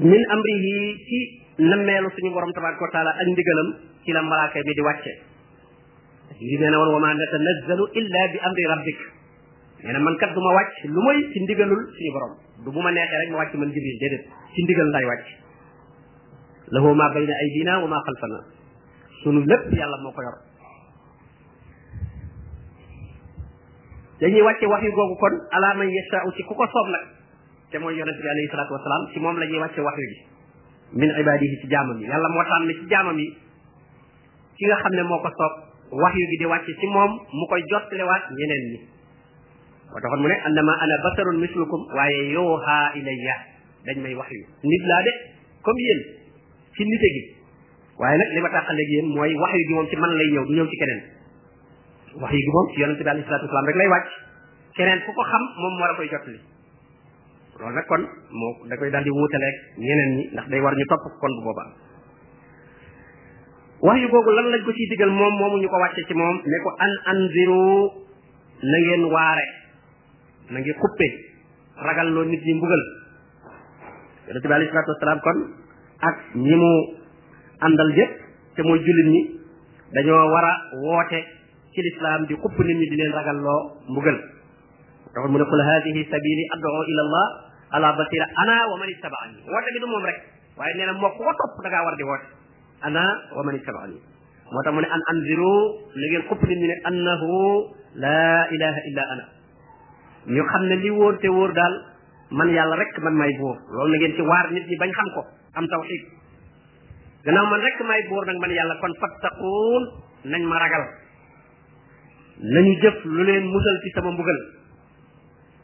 min amrihi ci nammeelu suñu borom tabaraka wa taala ak ndigalam ci la malaaka bi di wàcce li nee na woon wa ma natanazzalu illa bi amri rabbik nee na man kat du ma wàcc lu may ci ndigalul suñu borom du bu ma neexee rek ma wàcc man jibril déedéet ci ndigal laay wàcc lahu ma bayna aydina wa ma xalfana sunu lépp yàlla moo ko yor dañuy wàcce wax yu googu kon ala man yashaa'u ci ku ko soob nag te mooy yonent bi alayhi salaatu wasalaam ci moom la ñuy wàcce wax yu gi min ibaadihi ci jaamam yi yàlla moo tànn ci jaamam yi ki nga xam ne moo ko soob wax yu gi di wàcc ci moom mu koy jottalewaat ñeneen ñi moo taxoon mu ne annama ana basarun mislukum waaye yooha ilayya dañ may wax yu nit laa de comme yéen ci nite gi waaye nag li ma tàqale ak yéen mooy wax yu gi moom ci man lay ñëw du ñëw ci keneen wax yu gi moom ci yonente bi alayhi salaatu wasalaam rek lay wàcc keneen ku ko xam moom moo la koy jottali loolu nag kon moo da koy daal di wuutaleeg ñeneen ñi ndax day war ñu topp kon bu boobaa wax yu googu lan lañ ko ciy digal moom moomu ñu ko wàcce ci moom ne ko an anziru na ngeen waare na ngi xuppe ragal loo nit ñi mbugal yonente bi alayhi salaatu wasalaam kon ak ñi mu àndal yépp te mooy jullit ñi dañoo war a woote ci lislaam di xupp nit ñi di leen ragal loo mbugal taxul mu ne qul hadihi sabili ad'u ila allah ala basira ana wa man ittabaani woote bi du moom rek waaye nee na moo ko topp da ngaa war di woote ana wa man ittabaani moo tax mu ne an anziru na ngeen xupp nit ñi ne annahu la ilaha illa ana ñu xam ne li wóor te wóor daal man yàlla rek man may buur loolu na ngeen ci waar nit ñi bañ xam ko am tawxiid gannaaw man rek may buur nag man yàlla kon fattaquun nañ ma ragal nañu jëf lu leen musal ci sama mbugal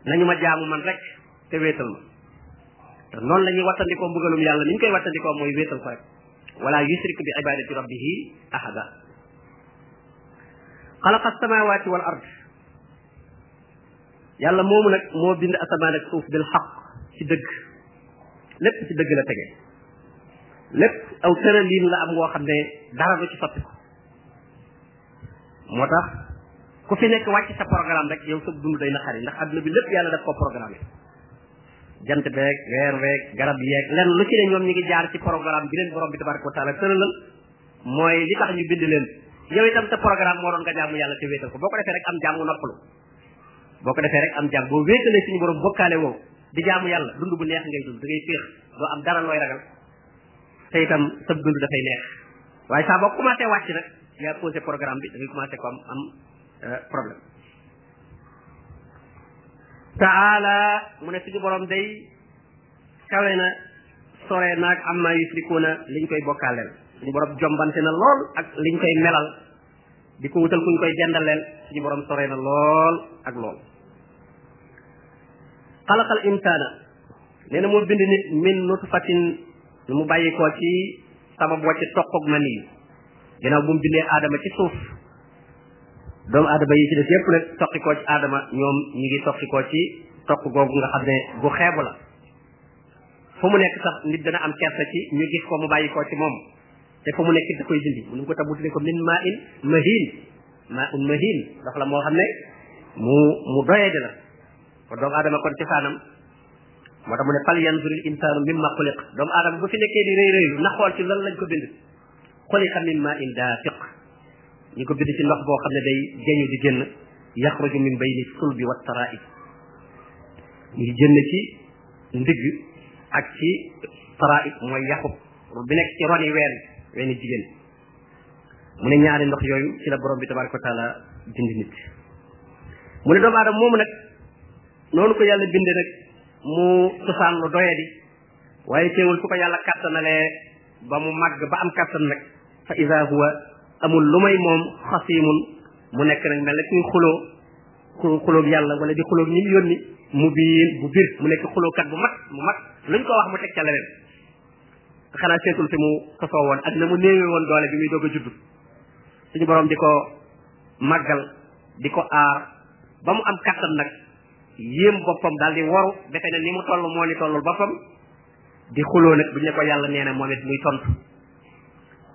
nañu ma jaamu man rek te wéetal ma te noonu la ñuy wattandikoo mbugalum yàlla ni ñu koy wattandikoo mooy wéetal ko rek wala yusrik bi ibadati rabbihi ahada xalaqa samawati wal ard yàlla moomu nag moo bind asamaan ak suuf bil xaq ci dëgg lépp ci dëgg la tege lépp aw tëraliin la am ngoo xam ne dara du ci sotti ko moo tax ku fi nekk wàcc sa programme rek yow sa dund day na xari ndax adduna bi lépp yàlla daf ko programme jant beeg weer weeg garab yeeg lenn lu ci ne ñoom ñi ngi jaar ci programme bi leen borom bi tabaraka wa taala tëralal mooy li tax ñu bind leen yow itam sa programme moo doon nga jaamu yàlla te wéetal ko boo ko defee rek am jàmm noppalu boo ko defee rek am jàmm boo wéetalee suñu borom bokkaale woo di jaamu yàlla dund bu neex ngay dund da ngay féex doo am dara looy ragal te itam sa dund dafay neex waaye saa boo commencé wàcc nag yaa posé programme bi da ngay commencé ko am am euh, problème taala mu ne suñu borom day kawe na sore naag am maa yusrikuuna liñ koy bokkaaleel suñu borom jombante na lool ak liñ koy melal di ko wutal kuñ koy dendaleel suñu borom sore na lool ak lool xalaqal insaana nee na moo bind nit min nutfatin mu bàyyi ko ci sabab wàcc toqoog na nii ginnaaw bu mu bindee aadama ci suuf doomu aadama yi ci def yépp nag toqi koo ci aadama ñoom ñi ngi toqi koo ci toq googu nga xam ne gu xeebu la fu mu nekk sax nit dana am kersa ci ñu gis ko mu bàyyi koo ci moom te fa mu nekk da koy dindi mu ne ko tabu ko min maa in mahin maa un mahin ndox la moo xam ne mu mu doyee di la kon doomu aadama kon ci saanam moo tax mu ne fal yanzuril insaanu mimma xuliq doomu aadama bu fi nekkee di rëy rëylu na xool ci lan lañ ko bind xuliqa min maa in daafiq ñu ko bind ci ndox boo xam ne day jañu di génn yaxruju min bayni sulbi wa taraib ñu génn ci ndigg ak ci taraib mooy yaxub bi nekk ci roni ween weeni jigéen mu ne ñaari ndox yooyu ci la borom bi tabaraka wa taala bind nit mu ne doomu aadama moomu nag noonu ko yàlla binde nag mu cosaan lu doyadi waaye teewul su ko yàlla kàttanalee ba mu màgg ba am kàttan nag fa ida huwa amul lu may moom xasimun mu nekk nag mel na kuy xuloo ku xuloog yàlla wala di xuloog ñi mu yónni mu biin bu bir mu nekk xulookat bu mag mu mag luñ ko wax mu teg ca leneen xanaa seetul fi mu sosoo woon ak na mu néewee woon doole bi muy doog a judd suñu borom di ko màggal di ko aar ba mu am kattan nag yéem boppam daal di waru defe ne ni mu toll moo ni tollul boppam di xuloo nag bu ñu ne ko yàlla nee na moom it muy tontu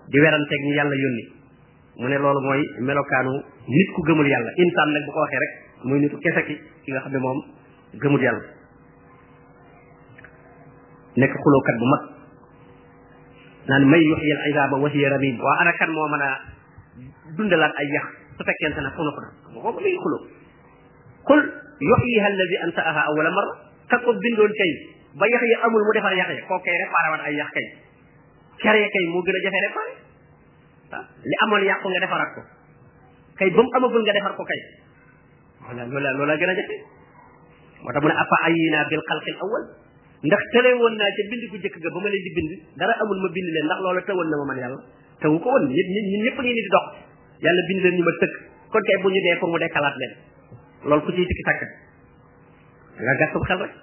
di weranteeg ñu yàlla yónni mu ne loolu mooy melokaanu nit ku gëmul yàlla insaan nag bu ko waxee rek muy nitu kese ki ki nga xam ne moom gëmul yàlla nekk xulookat bu mag naan may yuxyi al izaama wa hiya ramim waa ana kan moo mën a dundalaat ay yax su fekkente ne xuloo ko na boobu luy xuloo qul yuxyiha alladi ansaaha awala marra ka ko bindoon kay ba yax yi amul mu defar yax yi koo kay réparé waat ay yax kay kere kay moo gën a jafe réparé ah, li amoon yàqu nga defaraat ko kay ba mu amagul nga defar ko kay wala loola loola gën a jafe moo tax mu ne afa ayina bil xalqil awal ndax tële woon naa ca bind ku jëkk ga ba ma leen di bind dara amul ma bind leen ndax loola tëwoon na ma man yàlla tëwu ko woon nit ñi ñun ñëpp ngi ni di dox yàlla bind leen ñu ma tëkk kon kay bu ñu dee pour mu dekkalaat leen loolu ku ciy tikki sàkk nga gàttum xel rek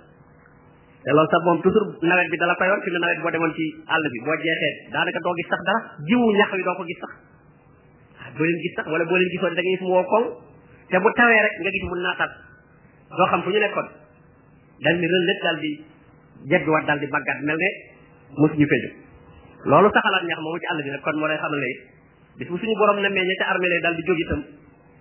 te loolu sax moom toujours nawet bi dala koy wan fi ne nawet boo demoon ci àll bi boo jeexee daanaka doo gis sax dara jiwu ñax wi doo ko gis sax ah, boo leen gis sax wala boo leen gisoon da nga gis mu woo koŋ te bu tawee rek nga gis mu naatat doo xam fu ñu nekkoon dal ni rëllët dal di jeggiwaat dal di màggat mel ne mosuñu fee jóg loolu saxalaat ñax moomu ci àll bi nag kon moo lay xamal ne it bis bu suñu borom ne meññe ca armée lay dal di jóg itam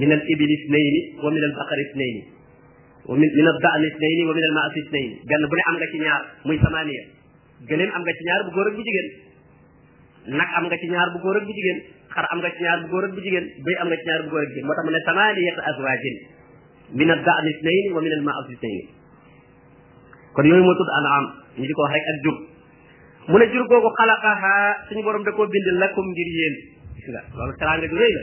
min al ibil isnayni wa min al baqar isnayni wa min min al daan isnayni wa min al maas isnayni benn bu ne am nga ci ñaar muy samaniya gëléem am nga ci ñaar bu góor ak bu jigéen nag am nga ci ñaar bu góor ak bu jigéen xar am nga ci ñaar bu góor ak bu jigéen bëy am nga ci ñaar bu góor ak bu jigéen moo tax mu ne samaniyat azwajin min al daan isnayni wa min al maas isnayni kon yooyu moo tudd anam ñu di ko wax rek ak jur mu ne jur googu xalaqaha suñu borom da koo bind lakum ngir yéen gis nga loolu teraanga ju rëy la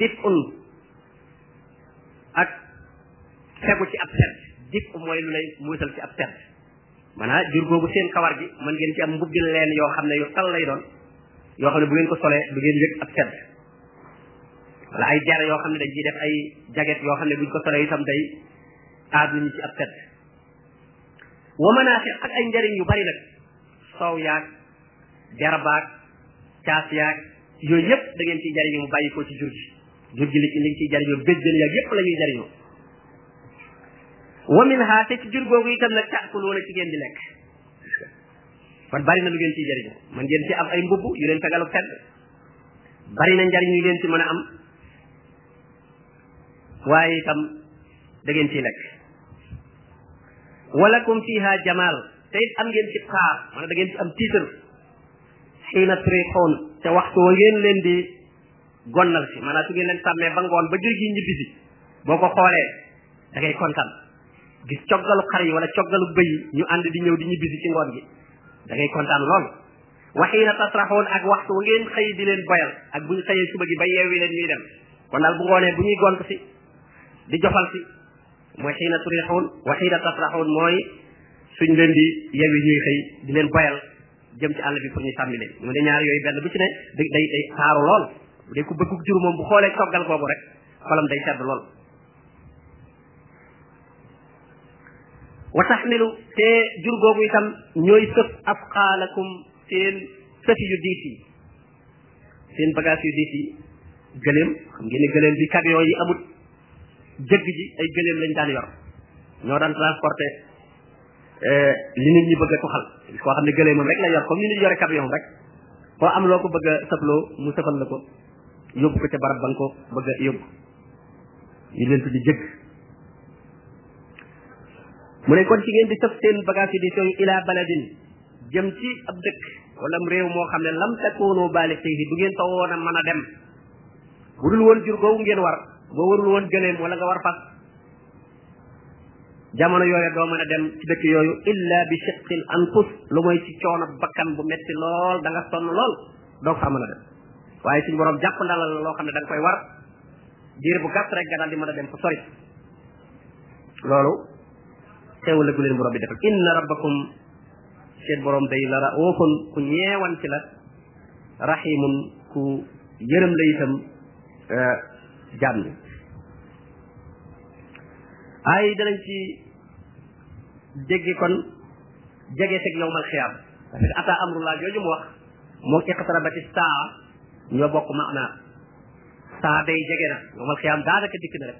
dif un ak fegu ci ab sedd dif u mooy lu lay muusal ci ab sedd maanaam jur googu seen kawar gi mën ngeen ci am mbubbil leen yoo xam ne yu tal lay doon yoo xam ne bu ngeen ko solee du ngeen yëg ab sedd wala ay jara yoo xam ne dañ ciy def ay jaget yoo xam ne buñ ko solee itam day aar nit ñi ci ab sedd wa manaafi ak ay njariñ yu bari nag soow yaag derbaak caas yaak yooyu yëpp da ngeen ciy jariñoo mu bàyyi ko ci jur gi jur gi li ci liñ ciy jariñoo béjjën yaak yëpp la ñuy jariñoo wa min ha te ci jur googu itam nag taakuluuna ci ngeen di lekk kon bari na lu ngeen ciy jariñoo man ngeen ci am ay mbubb yu leen tagalu fedd bari na njariñ yu ngeen ci mën a am waaye itam da ngeen ciy lekk walakum fiha jamaal te it am ngeen ci xaar maanaam da ngeen ci am tiital xiina trixoon te waxtu wa ngeen leen di gonnal si maanaam su ngeen leen sàmmee ba ngoon ba jur gi ñibbi si boo ko xoolee da ngay kontaan gis coggalu xar yi wala coggalu bëy yi ñu ànd di ñëw di ñibbi si ci ngoon gi da ngay kontaan lool waxiina tasraxoon ak waxtu wa ngeen xëy di leen boyal ak bu ñu xëyee suba gi ba yeewi leen ñuy dem kon daal bu ngoonee bu ñuy gont si di jofal si mooy xiina turixuun wa xiina tasraxuun mooy suñ leen di yewi ñuy xëy di leen boyal jëm ci àll bi pour ñu sàmmi leen mu ne ñaar yooyu benn bu ci ne day day day taaru lool bu dee ku bëggu jur moom bu xoolee coggal googu rek xolam day sedd lool wa taxmilu te jur googu itam ñooy sëf afqaalakum seen sëfi yu diis yi seen bagage yu diis yi gëléem xam ngeen ne gëléem bi camion yi amut jëgg ji ay gëléem lañ daan yor ñoo daan transporter eh, li nit ñi bëgg a tuxal koo xam ne gëléemam rek la yor comme ni nit yore camion rek foo am loo ko bëgg a sëfloo mu sëfal la ko yóbbu ko ca barab ba nga ko bëgg a yóbbu ñu leen tuddi jëgg mu ne kon ci ngeen di sëf seen bagage yi di sooy ila baladin jëm ci ab dëkk wala réew moo xam ne lam takkoonoo baali xëy du ngeen fa woon a mën a dem bu dul woon jur googu ngeen war boo warul woon gëleem wala nga war fas jamono yooyu doo mën a dem ci dëkk yooyu illa bi shiqqil anfus lu mooy ci coono bakkan bu metti lool da nga sonn lool doo fa mën a dem waaye suñu borom jàpp ndalal la loo xam ne da koy war diir bu gàtt rek nga daal di mën a dem fu sori loolu xéewal gu leen borom bi defal inna rabbakum seen borom day la raoofun ku ñeewan ci la rahimun ku yërëm la itam euh, jaam ñi ay danañ ci dégge kon jege teg yowmal xiyaam parce que ata amrullah jooju mu wax moo iqtarabati saa ñoo bokk maana saa day jege na yowmal xiyaam daanaka dikk na rek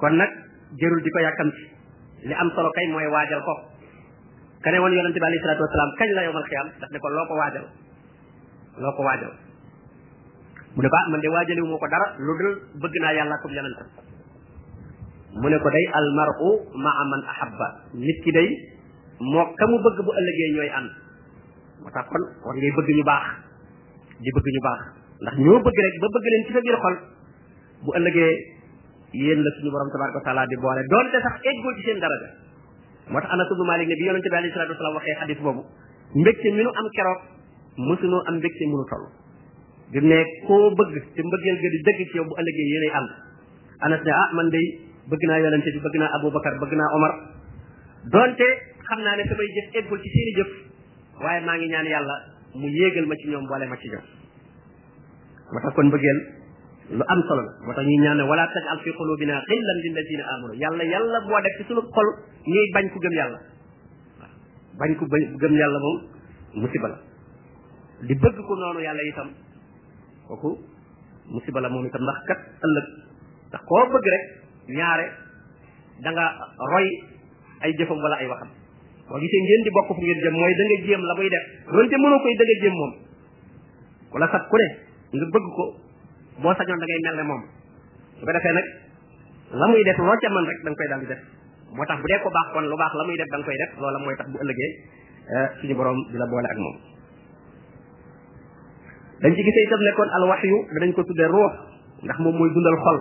kon nag jërul di ko yàkkamti li am solo kay mooy waajal ko ka ne woon yonente bi alayhi salaatu wasalaam kañ la yowmal xiyaam daf ne ko loo ko waajal loo ko waajal mu ne ko ah man de waajaliwu ma ko dara lu dul bëgg naa yàlla ak yonentam mu ne ko day almaru maa man ahabba nit ki day moo ka mu bëgg bu ëllëgee ñooy ànd moo tax kon war ngay bëgg ñu baax di bëgg ñu baax ndax ñoo bëgg rek ba bëgg leen ci sa biir xol bu ëllëgee yéen la suñu borom tabaraka wa taala di boole doonte sax eggoo ci seen daraja moo tax Anas ibnu Malik ne bi yonente bi alayhi salatu wasalaam waxee xadis boobu mbégte mi nu am keroog mësunoo am mbégte mënu toll di ne koo bëgg te mbëggeel ga di dëgg ci yow bu ëllëgee yéenay ànd Anas ne ah man day bëgg naa yonente bi bëgg naa Aboubacar bëgg naa Omar doonte xam naa ne samay jëf eggul ci seeni jëf waaye maa ngi ñaan yàlla mu yéegal ma ci ñoom boole ma ci ñoom moo tax kon mbëggeel lu am solo la moo tax ñuy ñaan ne wala tajal fi qulubina xillan lilladina amanu yàlla yàlla boo def ci sunu xol ñuy bañ ku gëm yàlla waaw bañ ku gëm yàlla moom musiba la di bëgg ku noonu yàlla itam kooku musiba la moom itam ndax kat ëllëg ndax koo bëgg rek ñaare da nga roy ay jëfam wala ay waxam boo gisee ngeen di bokk fu ngeen jëm mooy da nga jéem la muy def loolu de mënoo koy da nga jéem moom ku la sat ku ne nga bëgg ko boo sañoon da ngay mel ne moom su ko defee nag la muy def loo ca mën rek da nga koy daal di def moo tax bu dee ko baax kon lu baax la muy def da nga koy def loola mooy tax bu ëllëgee eh, suñu borom di la boole ak moom dañ ci gisee itam ne kon al waxyu danañ ko tuddee ruux ndax moom mooy dundal xol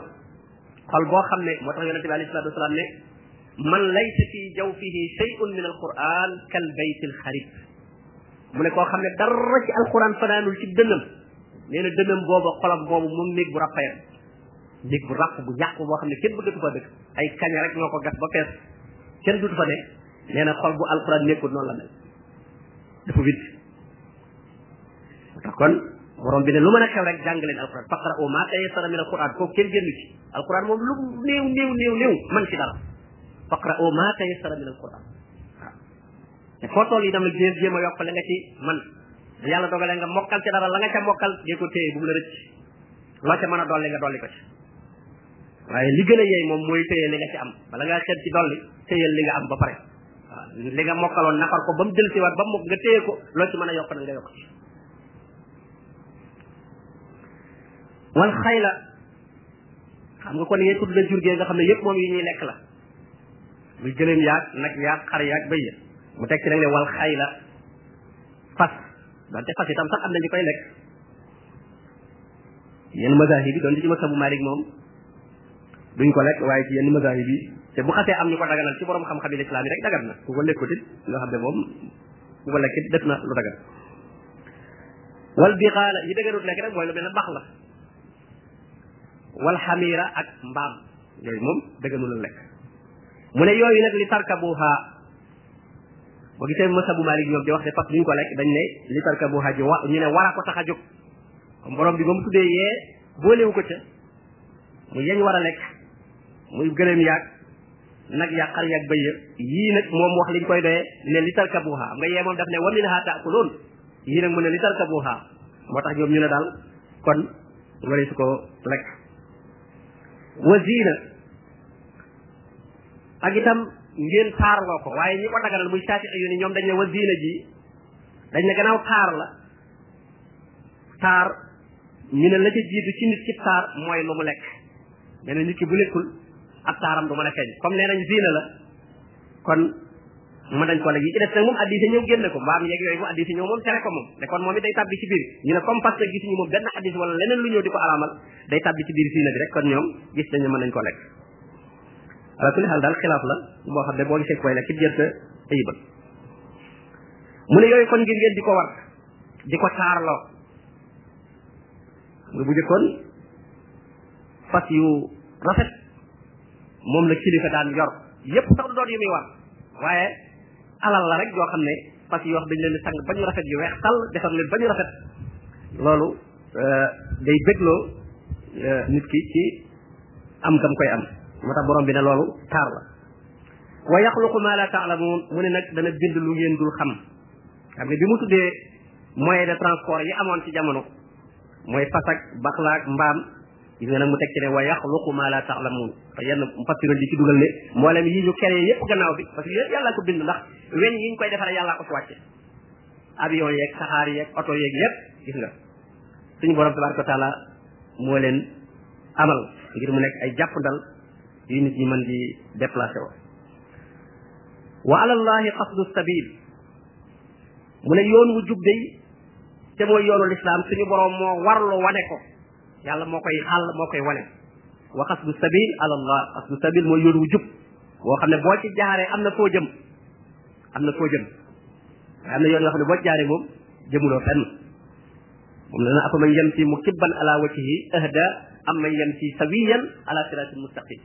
xol boo xam ne moo tax yonente bi alayhi salatu wasalaam ne man laysa fi jawfihi shay'un min alquran kal bayt alxarib mu ne koo xam ne dara ci alquran fanaanul ci dënnam nee na dënnam booba xolam boobu moom néeg bu ràppayam néeg bu ràpp bu yàqu boo xam ne kenn bëggatu fa dëkk ay kaña rek ñoo ko gas ba fees kenn dutu fa ne nee na xol bu alquran nekkul noonu la mel dafa witt tax kon borom bi ne lu mën a xew rek jàng leen alquran faqra o maa tayassara min alquran foofu kenn génn ci alquran moom lu néew néew néew néew man ci dara faqra o maa tayassara min alquran waaw te foo toll itam nag jéem jéem a yokk la nga ci man bu yàlla dogalee nga mokkal ci dara la nga ca mokkal dee ko téye bu mu la rëcc loo ca mën a dolli nga dolli ko ci waaye li gën a yey moom mooy téye li nga ci am bala ngaa xet ci dolli téyel li nga am ba pare waaw li nga mokkaloon nafar ko ba mu jël si waat ba mu nga téye ko loo ci mën a yokk na nga yokk ci wal xayla xam nga kon yee tudd na jur gee nga xam ne yëpp moom yi ñuy lekk la muy gëléem yaag nag yaag xar yaag bëy ya mu teg ci nag ne wal xayla fas donte fas itam sax am na ñu koy lekk yenn mazahib yi doon di ci masabu Malik moom duñ ko lekk waaye ci yenn mazahib yi te bu xasee am ñu ko daganal ci borom xam-xam yi lislaam yi rek dagan na ku ko lekkut it nga xam ne moom ku ko lekk it def na lu dagan wal bixaala yi daganut lekk rek mooy lu mel ne bax la wal xamiira ak mbaam yooyu moom daganul lekk mu ne yooyu nag li tarkabuha boo gisee masabu Maalik ñoom di wax ne fas duñ ko lekk dañ ne li tarka bu xaj wa ñu ne war a ko tax a jóg comme borom bi ba mu tuddee yee boolewu ko ca mu yañ war a lekk muy gëléem yaag nag yaag xar yaag bëy yii nag moom wax liñ koy doyee ne li tarka bu xaa xam nga yee moom daf ne wa minhaa ta'kuluun yii nag mu ne li tarka bu xaa moo tax ñoom ñu ne daal kon wari su ko lekk wa ziina ak itam ngeen taar nga ko waaye ñi ko daganal muy saati yu ni ñoom dañ ne wa diina ji dañ ne gannaaw taar la taar ñu ne la ca jiitu ci nit ci taar mooy lu mu lekk nee na nit ki bu lekkul ab taaram du mën a feeñ comme nee nañ diina la kon mën nañ ko nag yi ci def nag moom addis yi ñëw génne ko mbaam yeeg yooyu moom addis yi ñëw moom tere ko moom te kon moom it day tàbbi ci biir ñu ne comme parce que gis ñu moom benn addis wala leneen lu ñëw di ko araamal day tàbbi ci biir fii na bi rek kon ñoom gis nañu mën nañ ko lekk ala kulli xaal daal xilaaf la boo xam ne boo gisee koy la ki jërta ayibal mu ne yooyu kon ngir ngeen di ko war di ko taarloo nga bu jëkkoon fas yu rafet moom la kilifa daan yor yépp sax du doon yu muy war waaye alal la rek yoo xam ne fas yi wax dañ leen di sang ba ñu rafet yu weex tàll defar leen ba ñu rafet loolu euh, day bégloo euh, nit ki ci am gam koy am moo tax borom bi ne loolu taar la wa yaxluqu ma la taalamuun mu ne nag dana bind lu ngeen dul xam xam ne bi mu tuddee moyen de transport yi amoon ci jamono mooy fas ak baxlaak mbaam gis nga nag mu teg ci ne wa yaxluqu ma la taalamuun te yenn mufassiroon di ci dugal ne mboolem yi ñu créé yépp gannaaw bi parce que yépp yàllaa ko bind ndax weñ yi ñu koy defaree yàllaa ko fi wàcce avion yeeg saxaar yeeg oto yeeg yépp gis nga suñu borom tabaraka wa taala moo leen amal ngir mu nekk ay jàppandal yu nit ñi mën di déplacé wa wa alallahi qasdu sabil mu ne yoon wu jub day te mooy yoonu lislaam suñu borom moo warlu wane ko yàlla moo koy xàll moo koy wane wa qasdu sabil alallah qasdu sabil mooy yoon wu jub boo xam ne boo ci jaaree am na foo jëm am na foo jëm waaye am na yoon yoo xam ne boo jaaree moom jëmuloo fenn moom la na afa man yem ci mu kibban ala wajhihi ahda am man yem ci sawiyan ala siratin mustaqim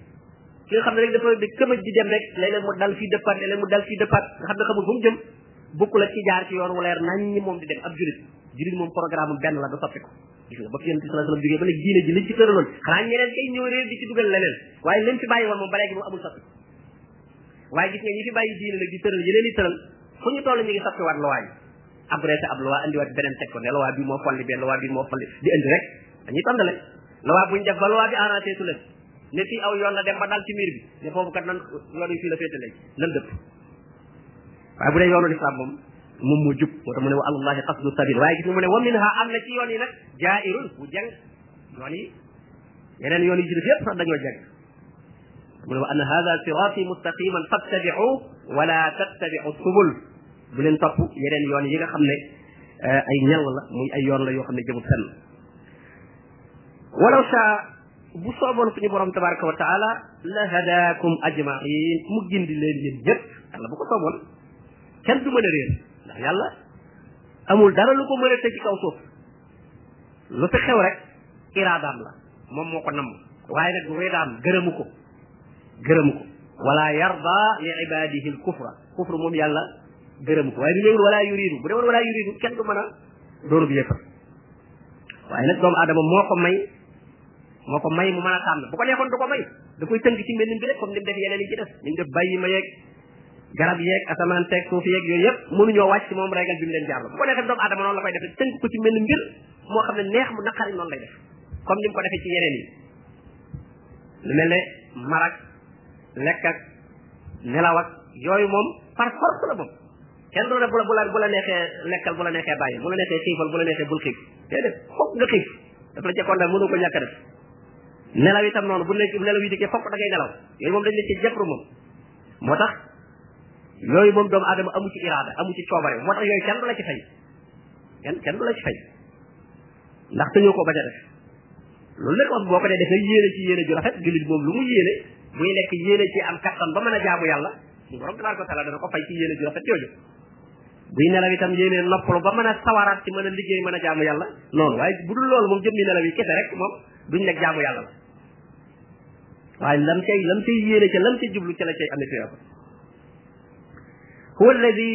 ki nga xam ne rek dafa di këmëj di dem rek léeg-léeg mu dal fii dëppaat léeg-léeg mu dal fii dëppaat nga xam ne xamul fu mu jëm bukk la ci jaar ci yoon wu leer nañ ñi moom di dem ab julit julit moom programme benn la du soppi ko gis nga ba fi yonent bi sallallahu alayhi wasallam jógee ba léegi diine ji liñ ci tëraloon xanaa ñeneen kay ñëw réer di ci dugal leneen waaye leen fi bàyyi woon moom ba léegi moom amul soppi waaye gis nga ñi fi bàyyi diine nag di tëral yeneen i tëral fu ñu toll ñu ngi soppiwaat loi yi abrégé ab loi andiwaat beneen teg ko ne loi bi moo folli benn loi bi moo folli di indi rek dañuy tàndale loi bu ñu def ba loi bi arrangé su leen ne fii aw yoon la dem ba dal ci miir bi ne foofu kat nan yoon yi fii la féete léegi nan dëpp waaye bu dee yoonu lislaam moom moom moo jub moo tax mu ne wa allahi qasdu sabil waaye gis nga mu ne wa minha am na ci yoon yi nag jaairun bu jàng yoon yi yeneen yoon yi ci def yëpp sax dañoo jàng mu ne wa anna hada sirati mustaqiman fattabiu wala tattabiu subul bu leen topp yeneen yoon yi nga xam ne eh, ay ñal la muy ay yoon la yoo xam ne jëmul fenn walaw saa bu sooboon suñu borom tabaraka wa taala la hadakum ajmain mu gindi leen yéen ñëpp yàlla bu ko sooboon kenn du mën a réer ndax yàlla amul dara lu ko mën a teg ci kaw suuf lu fi xew rek iraadaam la moom moo ko namm waaye nag bu iraadaam gërëmu ko gërëmu ko wala yarda li ibadihi al kufra kufru moom yàlla gërëmu ko waaye du ñëwul wala yuridu bu demoon wala yuridu kenn du mën a doonub yéefar waaye nag doomu aadama moo ko may moo ko may mu mën a tànn bu ko neexoon du ko may da koy tënk ci mel ni bi rek comme ni mu def yeneen yi ci def ni mu def bàyyi ma yeeg garab yeeg asamaan teeg suuf yeeg yooyu yëpp mënuñoo wàcc moom régal bi mu leen jaarlu bu ko neexee doomu aadama noonu la koy defee tënk ko ci mel mbir moo xam ne neex mu naqari noonu lay def comme ni mu ko defee ci yeneen yi lu mel ne marak lekk ak nelaw ak yooyu moom par force la moom kenn du ne bu la bu la bu la neexee lekkal bu la neexee bàyyi bu la neexee xiifal bu la neexee bul xiif déedéet foog nga xiif daf la jekkoon daal mënu ko ñàkk def nelaw itam noonu bu nekk nelaw yi dikkee fokk da ngay nelaw yooyu moom dañ ne ci jëppru moom moo tax yooyu moom doomu aadama amu ci iraada amu ci coobare moo tax yooyu kenn du la ci fay kenn kenn du la ci fay ndax sañoo ko bañ a def loolu lépp wax boo ko dee def nga yéene ci yéene ju rafet jullit moom lu mu yéene muy nekk yéene ci am kattan ba mën a jaamu yàlla suñu borom tabaaraka wa taala dana ko fay ci yéene ju rafet jooju buy nelaw itam yéene noppalu ba mën a sawaraat ci mën a liggéey mën a jaamu yàlla noonu waaye bu dul loolu moom jëmmi nelaw yi kese rek moom duñ nekk jaamu yàlla la waaye lam cay lam cay yéene ca lam cay jublu ca la cay amee tuyaaba huwa alladi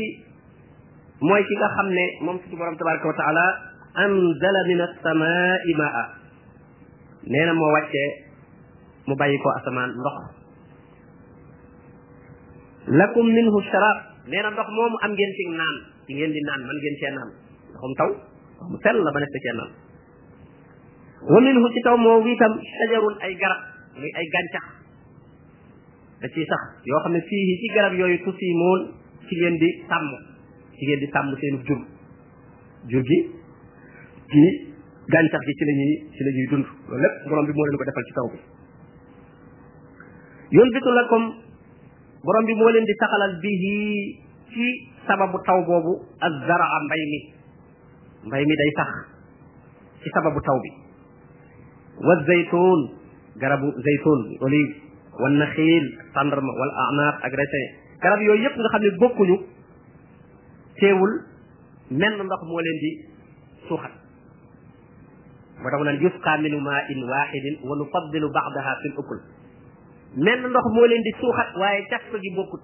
mooy ki nga xam ne moom suñu borom tabaraka wa taala anzala min assamai maa nee na moo wàccee mu bàyyi ko asamaan ndox lakum minhu sharab nee na ndox moomu am ngeen ci naan ci ngeen di naan man ngeen cee naan ndoxum taw mu sell la ba nekk cee naan wa minhu ci taw moo wi tam sajarun ay garab muy ay gàncax da ciy sax yoo xam ne fii ci garab yooyu tusimoon ci ngeen di sàmm ci ngeen di sàmm seen jur jur gi ci gàncax gi ci la ñuy ci la ñuy dund loolu lépp borom bi moo leen ko defal ci taw bi yoon bitu la comme borom bi moo leen di saxalal bii ci sababu taw boobu ak zaraa mbay mi mbay mi day sax ci sababu taw bi wa zaytun garabu zaytun olive wa naxiil tàndarma wal anaat ak raisin garab yooyu yëpp nga xam ne bokkuñu teewul menn ndox moo leen di suuxat moo tax mu naan yusqa minu maa in waaxidin wa nufaddilu baadaha fi l ukul menn ndox moo leen di suuxat waaye caf ko gi bokkut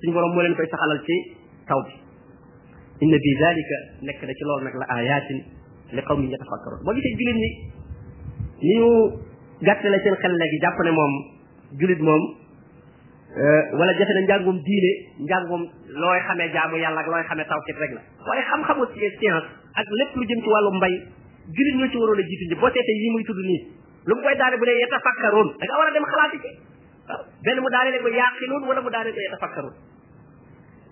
suñu borom moo leen koy saxalal ci taw bi inna fi zalika nekk na ci loolu nag la ayatin li qawmin yatafakkarun boo gisee jullit ñi ni ñu gàttale seen xel léegi jàpp ne moom jullit moom euh, wala jafe na njàngum diine njàngum looy xamee jaamu yàlla ak looy xamee tawkit rek la waaye xam-xamu science ak lépp lu jëm ci wàllu mbay jullit ñoo ci waroon a jiitu ñi boo seetee yi muy tudd nii lu mu koy daane bu dee yatafakkarun da nga war a dem xalaati ci benn mu daanele ko yaaqiluun wala mu daanele ko yatafakkaruun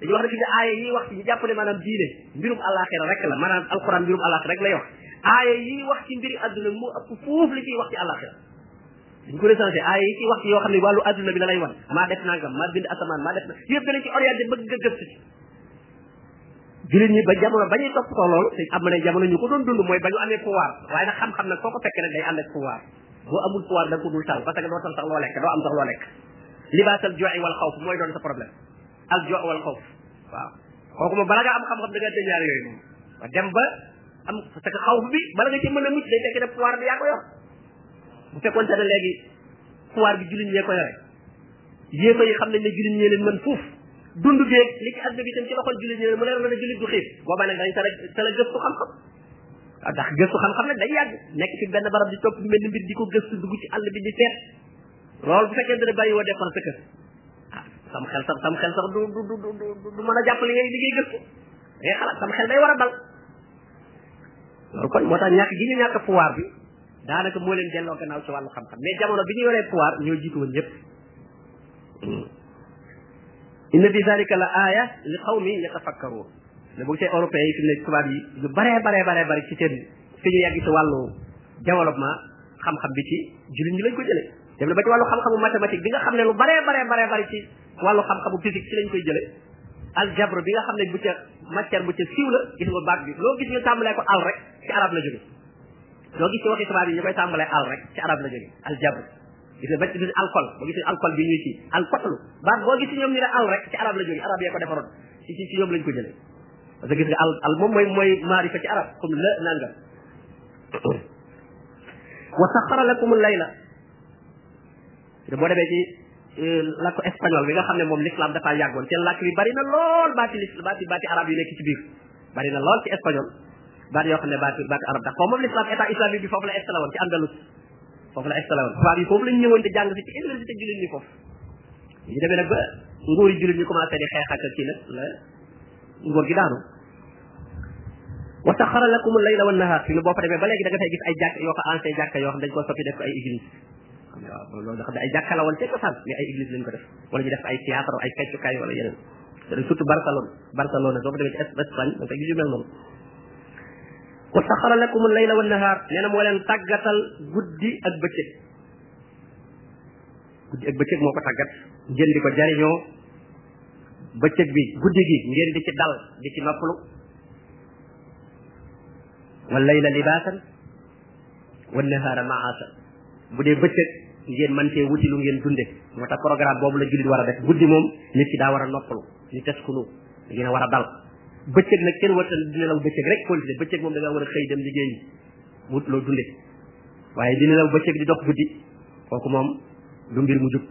dañuy wax ne fi ne aaya yi wax ci ñu jàpp ne maanaam diine mbirum àllaaxira rek la maanaam alquran mbirum àllaaxira rek lay wax aaya yi wax ci mbiri adduna moo ëpp fuuf li ciy wax ci àllaaxira dañ ko recensé aaya yi ciy wax ci yoo xam ne wàllu adduna bi la lay wan maa def nangam maa bind asamaan maa def na yëpp danañ ci orienté bëgg nga gëstu ci jullit ñi ba jamono ba ñuy toppatoo loolu te am na jamono ñu ko doon dund mooy ba ñu amee pouvoir waaye nag xam-xam nag foo ko fekkee nag day ànd ak pouvoir boo amul pouvoir da nga ko dul tal parce que doo tal sax loo lekk doo am sax loo lekk libaasal jooy wal xawf mooy doon sa problème al jooy wal xawf waaw kooku moom bala nga am xam-xam da nga tëj ñaar yooyu moom wa dem ba am parce que xawf bi bala nga ci mën a mucc day fekk ne pouvoir bi yaa ko yor bu fekkoon te ne léegi pouvoir bi jullit ñee ko yore yéefa yi xam nañ ne jullit ñee leen mën fuuf dund beeg li ci àdduna bi tam ci loxol jullit ñee leen mu leer na ne jullit du xiif boobaa nag dañ sa la sa la gëstu xam-xam ndax gëstu xam-xam nag day yàgg nekk fi benn barab di topp mel ni mbir di ko gëstu dugg ci àll bi di seet loolu bu fekkee dana bàyyi woo defar sa kër ah sam xel sax sam xel sax du du du du du mën a jàpp li ngay li ngay gëstu ngay xalaat sam xel day war a dal loolu kon moo tax ñàkk gi ñu ñàkk pouvoir bi daanaka moo leen delloo gannaaw ci wàllu xam-xam mais jamono bi ñu yoree pouvoir ñoo jiitu woon ñëpp inna fi zalika la aaya li qawmi yatafakkaruun ne bu gisee européen yi fi mu ne tubaab yi lu baree baree baree bari ci seen fi ñu yegg ci wàllu développement xam-xam bi ci jullit ñi lañ ko jëlee dem na ba ci wàllu xam-xamu mathématique bi nga xam ne lu baree baree baree bari ci wàllu xam-xamu physique ci lañ koy jëlee aljabre bi nga xam ne bu ca matière bu ca siiw la gis nga baat bi loo gis ñu tàmbalee ko al rek ci arab la jóge loo gis ci waxi tubaab yi ñu koy tàmbalee al rek ci arab la jóge aljabre gis nga ba ci alcool boo gisee alcool bi ñuy ci alcool baat boo gis ñoom ñu ne al rek ci arab la jógee arab yee ko defaroon ci ci ci ñoom lañ ko jëlee parce que gis nga al al moom mooy mooy maarifa ci arab comme la nangam wa saxara lakum layla te boo demee ci euh, làkku espagnol bi nga xam ne moom l'islam dafa yàggoon seen làkk bi bari na lool baati lis baati baati arab yu nekk ci biir bari na lool ci espagnol baat yoo xam ne baati baati arab ndax foofu moom l'islam état islamique bi foofu la installé woon ci andalus foofu la installé woon tubaab yi foofu lañ ñëwoon di jàng si ci université jullit ñi foofu ñu demee nag ba nguur yi jullit ñi commencé di xeex ak kii nag la nguur gi daanu wa saxara lakum layla wan nahaar fi ne boo fa demee ba léegi da nga fay gis ay jàkk yoo ko ancien jàkk yoo xam dañ ko soppi def ko ay église xam ne waaw loolu nga xam ne ay jàkka la woon te cosaan mais ay église lañ ko def wala ñu def ay théâtre ay feccukaay wala yeneen surtout Barcelone Barcelone soo ko demee ci Espagne da nga fay gis yu mel noonu wa saxara lakum layla wa nahaar nee na moo leen tàggatal guddi ak bëccëg guddi ak bëccëg moo ko tàggat ngeen di ko jariñoo bëccëg bi guddi gi ngeen di ci dal di ci noppalu wa layla libaasan wa nahaara maasa bu dee bëccëg ngeen man cee wuti lu ngeen dunde moo tax programme boobu la jullit war a def guddi moom nit ki daa war a noppalu li taskunu ngeen war a dal bëccëg nag kenn warta di nelaw bëccëg rek continuer bëccëg moom da ngaa war a xëy dem liggéey wut loo dunde waaye di nelaw bëccëg di dox guddi kooku moom du mbir mu jub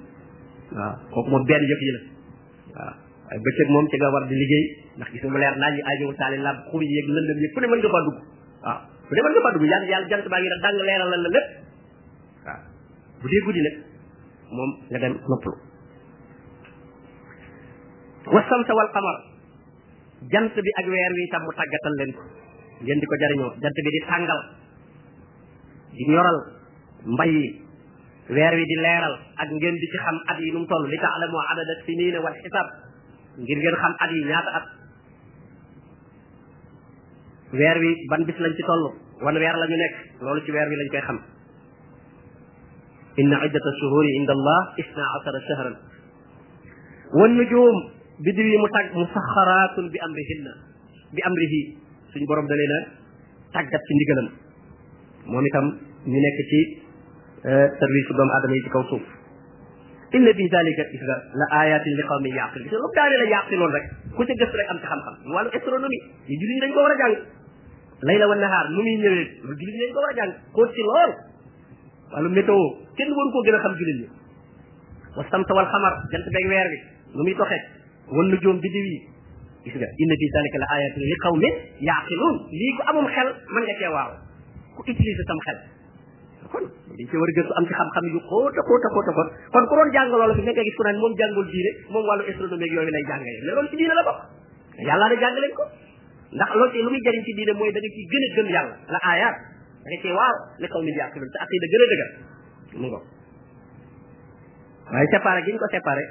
waaw kooku moom benn yëf yi la waaw waaye bëccëg moom ci nga war di liggéey ndax gis nga mu leer naa ñu aajowul taale laab xur yeeg lëndëm yeeg ku ne mën nga faa dugg waaw ku ne mën nga faa dugg yàlla yàlla jant baa ngi def dàng leeral la lépp waaw bu dee guddi nag moom nga dem noppalu wa samsa wal qamar jant bi ak weer wi tam mu tàggatal leen ko ngeen di ko jariñoo jant bi di tàngal di ñoral mbay yi weer wi di leeral ak ngeen di ci xam at yi nu mu toll li taalamu adada sinina wal xisaab ngir ngeen xam at yi ñaata at weer wi ban bis lañ ci toll wan weer la ñu nekk loolu ci weer wi lañ koy xam inna iddata shuhuri inda allah isna asara shahran wan nujum biddiw yi mu tàgg musaxaraatun bi amrihinna bi amrihi suñ borom da leen a tàggat ci ndigalam moom itam ñu nekk ci euh, service doomu aadama yi ci kaw suuf inna fi zalika gis nga la ayatin li qawmi yaqil gis nga lu daane la yaqiloon rek ku ca gëstu rek am ci xam-xam wàllu astronomie yi jullit ñi dañ ko war a jàng layla wa nahaar nu muy ñëwee lu jullit ñi dañ ko war a jàng xóot ci lool wàllu météo kenn waru koo gën a xam jullit ñi wa samsa wal xamar jant beeg weer bi nu muy doxee wan nu joom biddiw yi gis nga inna fi zalika la ayatin li qawmi yaqiloon lii ku amum xel mën nga cee waaw ku utiliser sam xel kon dañ ci war a gëstu am ci xam-xam yu xóota xóota xóota xóot kon ku doon jàng loola fi nekk gis ku naan moom jàngul diine moom wàllu astronomie yooyu lay jàng mais loolu ci diine la bokk yàlla da jàng leen ko ndax loolu ci lu muy jëriñ ci diine mooy da nga ciy gën a gëm yàlla la aayaat da nga ciy waaw li kaw nit yàqilul sa aqida gën a dëgër mu ngo waaye séparé gi ñu ko séparé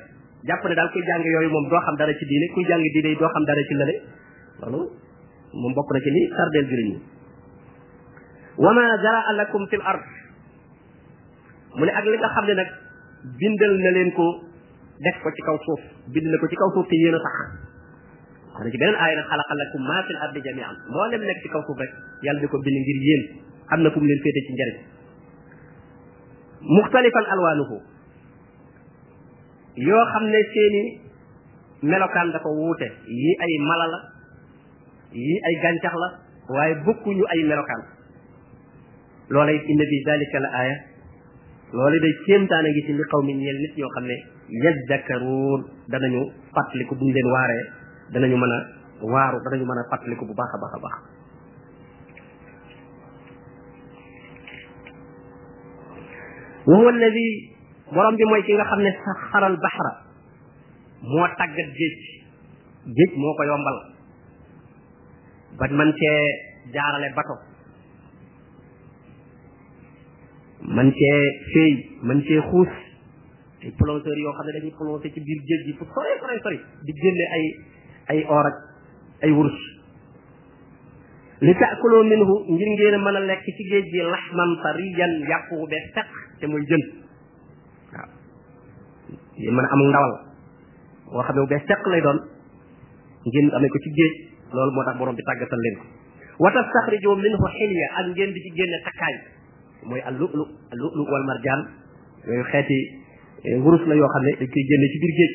jàpp ne daal kuy jàng yooyu moom doo xam dara ci diine kuy jàng diine yi doo xam dara ci lële loolu moom bokk na ci li sardeel jullit ñi wa ma zaraa lakum fil ard mu ne ak li nga xam ne nag bindal na leen ko def ko ci kaw suuf bind na ko ci kaw suuf te yéen a sax wax na ci beneen aaya nag xalaqa lakum ma fil ardi jami'an mboolem nekk ci kaw suuf rek yàlla di ko bind ngir yéen am na fu mu leen féete ci njëriñ muxtalifan alwaanuhu yoo xam ne seeni melokaan dafa wuute yi ay mala la yii ay gàncax la waaye bokkuñu ay melokaan loola it inna fi dalika la aaya loola day kéemtaan a ngi ci li xaw mi ñeel nit ñoo xam ne yaddakaruun danañu fàttaliku buñ leen waaree danañu mën a waaru danañu mën a fàttaliku bu baax a baax a baax wa huwa alladi borom bi mooy ki nga xam ne saxaral baxra moo tàggat géej géej moo ko yombal ba man cee jaarale bato man cee féey man cee xuus ay plongeurs yoo xam ne dañuy plongé ci biir géej gi fu sore sore sori di génne ay ay or ak ay wurus li taakuloo minhu ngir ngeen a mën a lekk ci géej gi laxman tariyan yàpp wu bees taq te muy jën waaw ngeen mën a amul ndawal boo xam ne bu bees teq lay doon ngeen amee ko ci géej loolu moo tax borom bi tàggatal leen ko wa tastaxriju minhu xilya ak ngeen di ci génne takkaay mooy al lu'lu al lu'lu wal marjaan yooyu xeeti eh, wurus la yoo xam ne dañ koy génne ci biir géej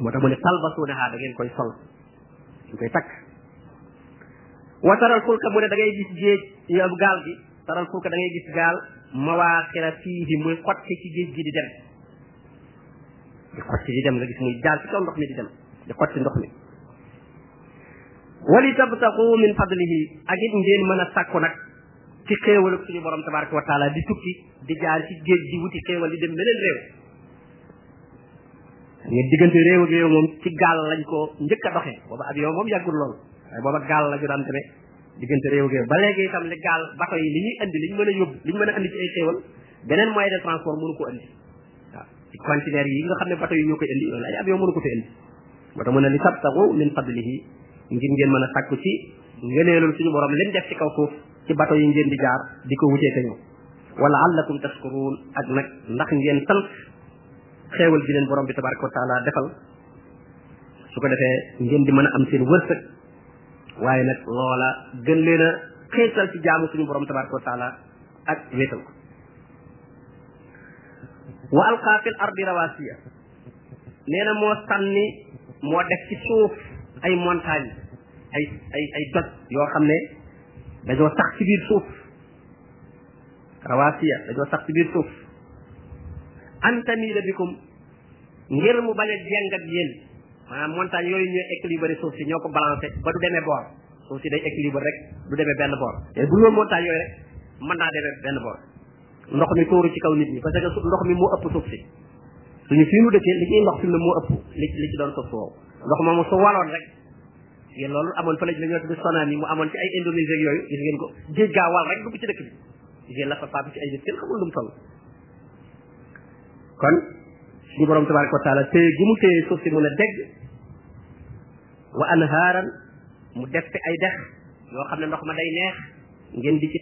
moo tax mu ne talbasuunahaa da ngeen koy sol ñu koy takk wataral fulka mu ne da ngay gis géej gaal gi taral fulka da ngay gis gaal mawaaxira fiihi muy xotti ci géej gi di dem di xotti di dem nga gis muy jaal ci kaw ndox mi di dem di xotti ndox mi wali tabtaqu min fadlihi ak it ngeen mën a sàkku nag ci xéewal ak suñu borom tabaraka wa taala di tukki di jaar ci géej di wuti xéewal di dem beneen réew nga diggante réew ak réew moom ci gaal lañ ko njëkk a doxee booba avion moom yàggul lool waaye booba gaal la ñu daan demee diggante réew gi ba léegi itam li gaal bato yi li ñuy indi li ñu mën a yóbbu li ñu mën a indi ci ay xéewal beneen moyen de transport mënu ko indi waaw ci conteneur yi nga xam ne bato yi ñoo koy indi loolu ay avion mënu ko fi indi moo tax mu ne li tabtagu min fadlihi ngir ngeen mën a sàkku ci ngëneelul suñu borom lim def ci kaw suuf ci bato yi ngeen di jaar di ko wutee te ñëw wala allakum tashkurun ak nag ndax ngeen sant xéewal bi leen borom bi tabaraka wa taala defal su ko defee ngeen di mën a am seen wërsëg waaye nag loola gën leen a xeetal ci jaamu suñu borom tabaraka wa taala ak wéetal ko wa alqaa fil ardi rawasiya nee na moo sànni moo def ci suuf ay montagne ay ay ay doj yoo xam ne dañoo sax ci biir suuf rawasiya dañoo sax ci biir suuf an tamida bikum ngir mu bañ a jeng ak yéen maanaam montagne yooyu ñooy équilibré suuf si ñoo ko balancé ba du demee boor suuf si day équilibré rek du demee benn boor te bu loolu montagne yooyu rek mën naa demee benn boor ndox mi tuuru ci kaw nit ñi parce que ndox mi moo ëpp suuf si suñu fii mu dëkkee li ciy ndox fi mu ne moo ëpp li li ci doon suuf si wow ndox moomu su waloon rek ngeen loolu amoon fële la ñoo tudd tsunami mu amoon ci ay Indonésie yooyu gis ngeen ko géej gaa wal rek dugg ci dëkk bi gis ngeen la fa faatu ci ay nit kenn xamul lu mu toll kon suñu borom tabaraka wa taala téye gi mu téye suuf si mun a dégg wa anhaaran mu def fi ay dex yoo xam ne ndox ma day neex ngeen di ci